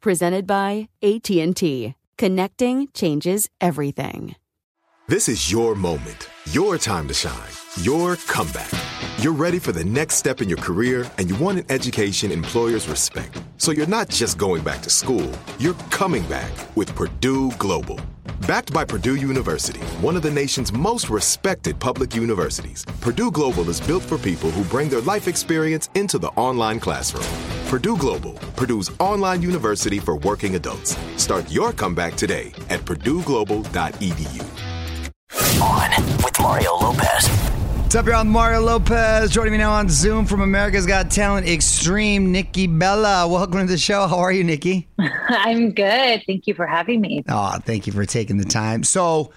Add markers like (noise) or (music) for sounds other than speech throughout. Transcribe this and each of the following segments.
Presented by AT&T. Connecting changes everything. This is your moment, your time to shine, your comeback. You're ready for the next step in your career and you want an education employers respect. So you're not just going back to school, you're coming back with Purdue Global. Backed by Purdue University, one of the nation's most respected public universities, Purdue Global is built for people who bring their life experience into the online classroom. Purdue Global, Purdue's online university for working adults. Start your comeback today at purdueglobal.edu. On with Mario Lopez. What's up, y'all? Mario Lopez. Joining me now on Zoom from America's Got Talent Extreme, Nikki Bella. Welcome to the show. How are you, Nikki? (laughs) I'm good. Thank you for having me. Oh, thank you for taking the time. So,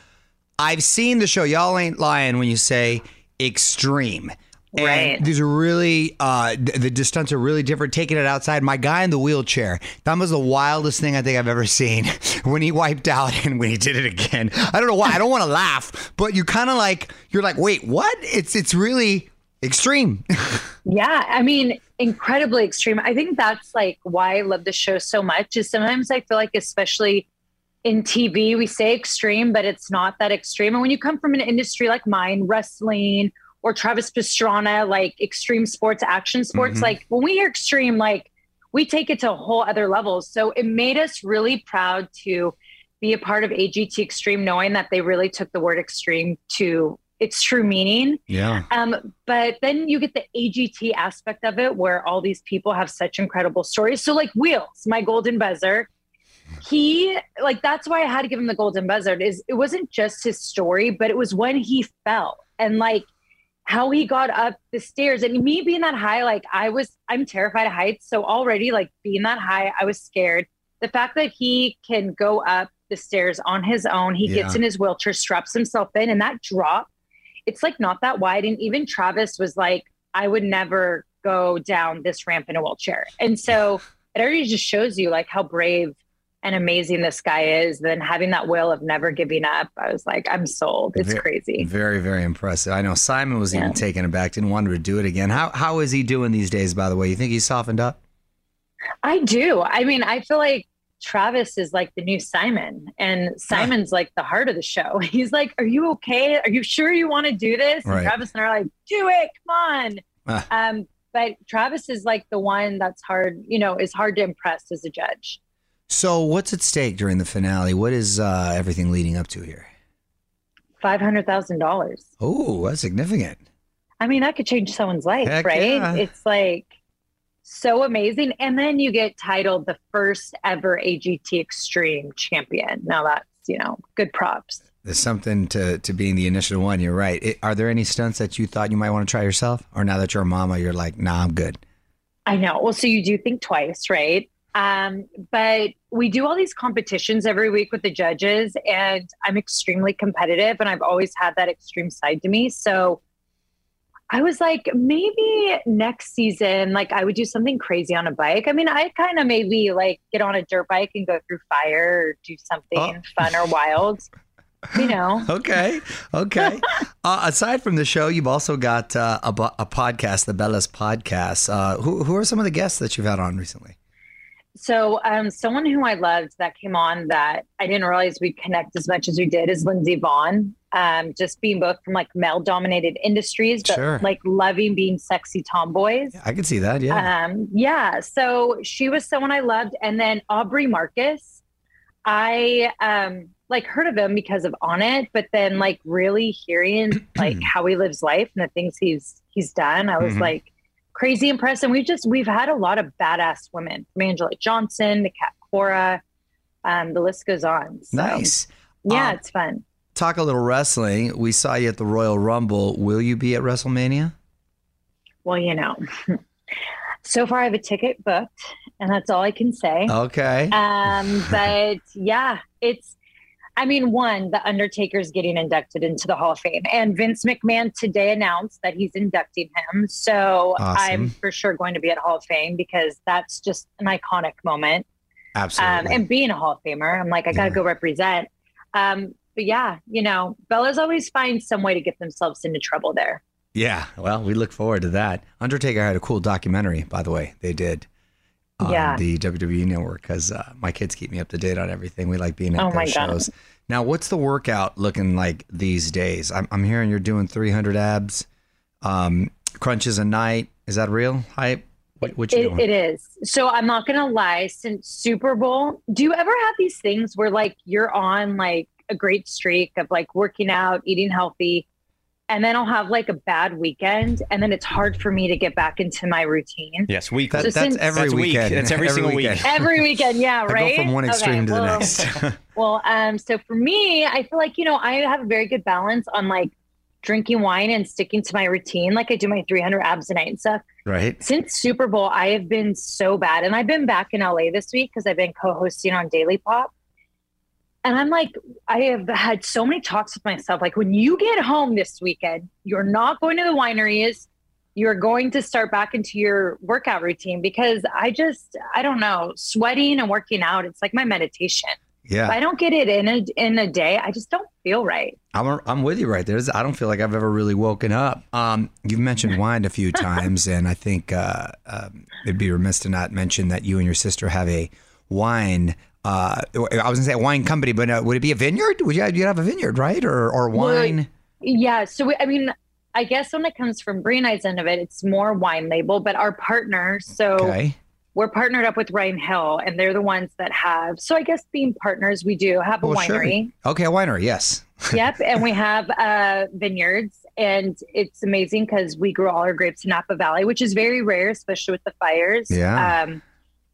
I've seen the show. Y'all ain't lying when you say extreme. And Right. these are really, uh, the, the stunts are really different. Taking it outside. My guy in the wheelchair, that was the wildest thing I think I've ever seen (laughs) when he wiped out and when he did it again. I don't know why. I don't want to laugh, but you kind of like, you're like, wait, what? It's, it's really extreme. (laughs) Yeah, I mean, incredibly extreme. I think that's like why I love the show so much. Is sometimes I feel like, especially in TV, we say extreme, but it's not that extreme. And when you come from an industry like mine, wrestling or Travis Pastrana, like extreme sports, action sports, like when we hear extreme, like we take it to a whole other level. So it made us really proud to be a part of AGT Extreme, knowing that they really took the word extreme to its true meaning. yeah. Um, but then you get the AGT aspect of it where all these people have such incredible stories. So, like Wheels, my golden buzzer, he like that's why I had to give him the golden buzzer. Is it wasn't just his story, but it was when he fell and like how he got up the stairs and me being that high, like I was, I'm terrified of heights. So already like being that high, I was scared. The fact that he can go up the stairs on his own, he gets in his wheelchair, straps himself in, and that drop it's like not that wide. And even Travis was like, I would never go down this ramp in a wheelchair. And so it already just shows you like how brave and amazing this guy is. Then having that will of never giving up, I was like, I'm sold. It's Ve- crazy. Very, very impressive. I know Simon was even Yeah. taken aback, didn't want to do it again. How how is he doing these days, by the way? You think he's softened up? I do. I mean, I feel like Travis is like the new Simon, and Simon's like the heart of the show. (laughs) He's like, Are you okay? Are you sure you want to do this? Right. And Travis and I are like, Do it. Come on. Ah. (laughs) Um, but Travis is like the one that's hard, you know, is hard to impress as a judge. So what's at stake during the finale? What is uh, everything leading up to here? $500,000. Oh, that's significant. I mean, that could change someone's life, Heck right? yeah. It's like so amazing. And then you get titled the first ever AGT Extreme champion. Now that's, you know, good props. There's something to, to being the initial one. You're right. It, are there any stunts that you thought you might want to try yourself? Or now that you're a mama, you're like, nah, I'm good. I know. Well, so you do think twice, right? Um, but we do all these competitions every week with the judges, and I'm extremely competitive, and I've always had that extreme side to me. So I was like, maybe next season, like I would do something crazy on a bike. I mean, I kind of maybe like get on a dirt bike and go through fire or do something Oh. fun or wild, you know? (laughs) Okay. Okay. (laughs) uh, aside from the show, you've also got uh, a, a podcast, the Bella's podcast. Uh, who, who are some of the guests that you've had on recently? So, um, someone who I loved that came on that I didn't realize we'd connect as much as we did is Lindsey Vonn. Um, just being both from like male dominated industries, but Sure. like loving being sexy tomboys. I could see that. Yeah. Um, yeah. So she was someone I loved. And then Aubrey Marcus, I um like heard of him because of Onnit, but then like really hearing like (clears throat) how he lives life and the things he's he's done, I was Mhm. like crazy impressed. And we've just we've had a lot of badass women from Angela Johnson, the Cat Cora, um, the list goes on. So, nice. Yeah, Um, it's fun. Talk a little wrestling. We saw you at the Royal Rumble. Will you be at WrestleMania? Well, you know. (laughs) So far I have a ticket booked, and that's all I can say. Okay. Um, (laughs) but yeah, it's. I mean, one, the Undertaker's getting inducted into the Hall of Fame, and Vince McMahon today announced that he's inducting him. So Awesome. I'm for sure going to be at Hall of Fame because that's just an iconic moment. Um, Absolutely. and being a Hall of Famer, I'm like, I got to Yeah. go represent. Um, but yeah, you know, Bella's always find some way to get themselves into trouble there. yeah. Well, we look forward to that. Undertaker had a cool documentary, by the way. They did. On Yeah. the WWE network because uh, my kids keep me up to date on everything. We like being at Oh those my God. shows. Now, what's the workout looking like these days? I'm, I'm hearing you're doing 300 abs, um, crunches a night. Is that real hype? What, what you It, doing? it is. So I'm not gonna lie. Since Super Bowl, do you ever have these things where like you're on like a great streak of like working out, eating healthy, and then I'll have like a bad weekend, and then it's hard for me to get back into my routine. Yes, weekly. That, So that's since- every That's week. weekend. That's every single week. Every weekend, yeah, right. (laughs) I right. go from one Okay, extreme to the well- next. (laughs) Well, um, so for me, I feel like you know I have a very good balance on like drinking wine and sticking to my routine. Like I do my 300 abs a night and stuff. right? Since Super Bowl, I have been so bad. And I've been back in LA this week because I've been co hosting on Daily Pop. And I'm like, I have had so many talks with myself. Like, when you get home this weekend, you're not going to the wineries. You're going to start back into your workout routine because I just, I don't know, sweating and working out, it's like my meditation. If Yeah. I don't get it in a, in a day, I just don't feel right. I'm, I'm with you right there. I don't feel like I've ever really woken up. Um, you've mentioned wine a few (laughs) times, and I think uh, um, it'd be remiss to not mention that you and your sister have a wine. Uh, I was gonna say a wine company, but uh, would it be a vineyard? Would you you'd have a vineyard, right, or or Well, wine? Yeah. So, we, I mean, I guess when it comes from and I's end of it, it's more wine label, but our partner, so Okay, we're partnered up with Ryan Hill, and they're the ones that have. So, I guess being partners, we do have a Well, sure. winery. okay, a winery. Yes. (laughs) yep. And we have uh, vineyards, and it's amazing because we grow all our grapes in Napa Valley, which is very rare, especially with the fires. Yeah. Um,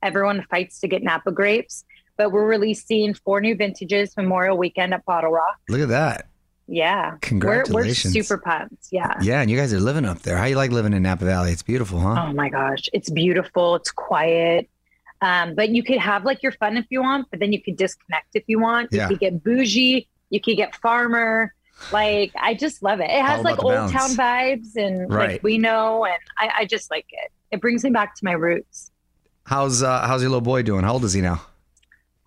everyone fights to get Napa grapes, but we're releasing four new vintages Memorial Weekend at Bottle Rock. Look at that. Yeah. Congratulations. We're, we're super pumped. Yeah. Yeah, and you guys are living up there. How you like living in Napa Valley? It's beautiful, huh? Oh my gosh, it's beautiful. It's quiet. Um, but you could have like your fun if you want, but then you could disconnect if you want. Yeah. You could get bougie. You could get farmer. Like I just love it. It has like old town vibes and Right. like we know, and I, I just like it. It brings me back to my roots. How's uh, how's your little boy doing? How old is he now?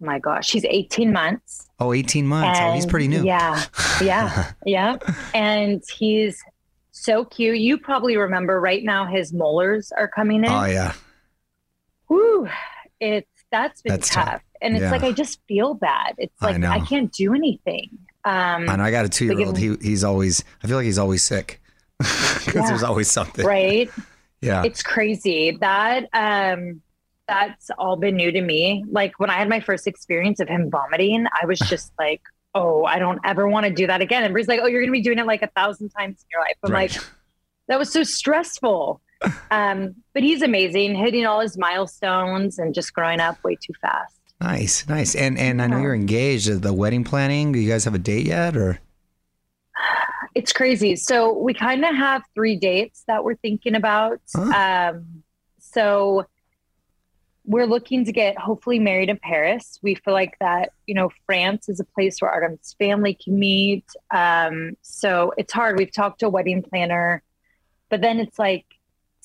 My gosh, he's 18 months. Oh, 18 months. oh, he's pretty new. Yeah, yeah, (laughs) yeah. And he's so cute. You probably remember right now his molars are coming in. Oh yeah. Whew, it's that's been That's tough. tough. And it's Yeah. like I just feel bad. It's I like know. I, can't do anything. Um I know. I got a two year old. He he's always. I feel like he's always sick (laughs) because Yeah. there's always something. right? (laughs) Yeah. It's crazy. That um that's all been new to me. Like when I had my first experience of him vomiting, I was just (laughs) like, oh, I don't ever want to do that again. And Brie's like, oh, you're gonna be doing it like a thousand times in your life. I'm Right. like, that was so stressful. (laughs) Um, but he's amazing, hitting all his milestones and just growing up way too fast. Nice, nice. And and I know you're engaged. The wedding planning. Do you guys have a date yet, or? (sighs) It's crazy. So we kind of have three dates that we're thinking about. Um, so we're looking to get hopefully married in Paris. We feel like that, you know, France is a place where Artem's family can meet. Um, so it's hard. We've talked to a wedding planner, but then it's like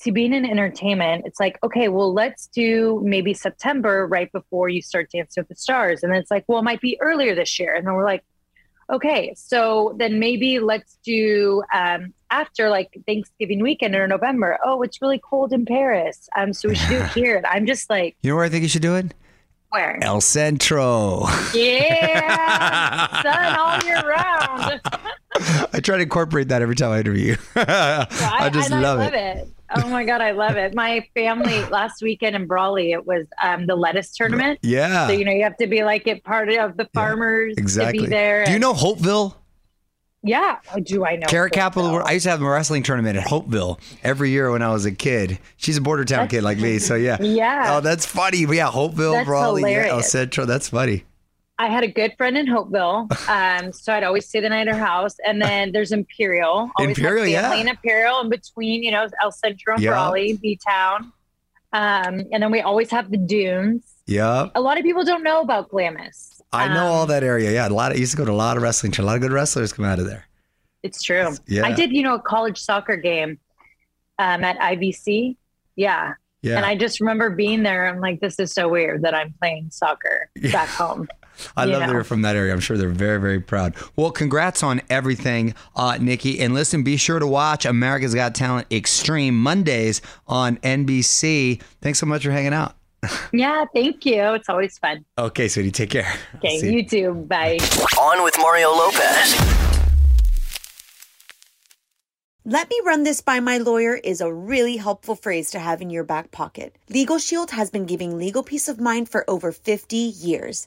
to being in entertainment, it's like, okay, well, let's do maybe September right before you start Dancing with the Stars. And then it's like, well, it might be earlier this year. And then we're like, okay, so then maybe let's do um, after like Thanksgiving weekend or November. Oh, it's really cold in Paris. Um, so we should do it (laughs) here. And I'm just like, You know where I think you should do it? where? El Centro. Yeah, (laughs) sun all year round. (laughs) I try to incorporate that every time I interview you. I just love, I love it. it. Oh my god, I love it. My family (laughs) last weekend in Brawley, it was um, the lettuce tournament. Yeah. So you know you have to be like it part of the farmers exactly. to be there. Do you know Holtville? Yeah. Oh, do I know? Carrot Capital. of the Holtville? World. I used to have a wrestling tournament at Holtville every year when I was a kid. She's a border town kid like me, so yeah. (laughs) Yeah. Oh, that's funny. But yeah, Holtville, That's Brawley, yeah, El. Centro. That's funny. I had a good friend in Holtville, (laughs) um, so I'd always stay the night at her house. And then there's Imperial. Imperial, yeah. in Imperial, in between, you know, El Centro and Yeah. Brawley, B Town. Um, and then we always have the dunes. Yeah, A lot of people don't know about Glamis. I know all Um, that area. Yeah, a lot. Of, I used to go to a lot of wrestling. A lot of good wrestlers come out of there. It's true. Yeah. I did, you know, a college soccer game um, at IVC. Yeah. Yeah. And I just remember being there. I'm like, this is so weird that I'm playing soccer (laughs) back home. I you love that know. you're from that area. I'm sure they're very, very proud. Well, congrats on everything, uh, Nikki. And listen, be sure to watch America's Got Talent Extreme Mondays on NBC. Thanks so much for hanging out. (laughs) Yeah. Thank you. It's always fun. Okay, sweetie, take care. (laughs) Okay. See You too. Bye. On with Mario Lopez. Let me run this by my lawyer is a really helpful phrase to have in your back pocket. Legal Shield has been giving legal peace of mind for over 50 years.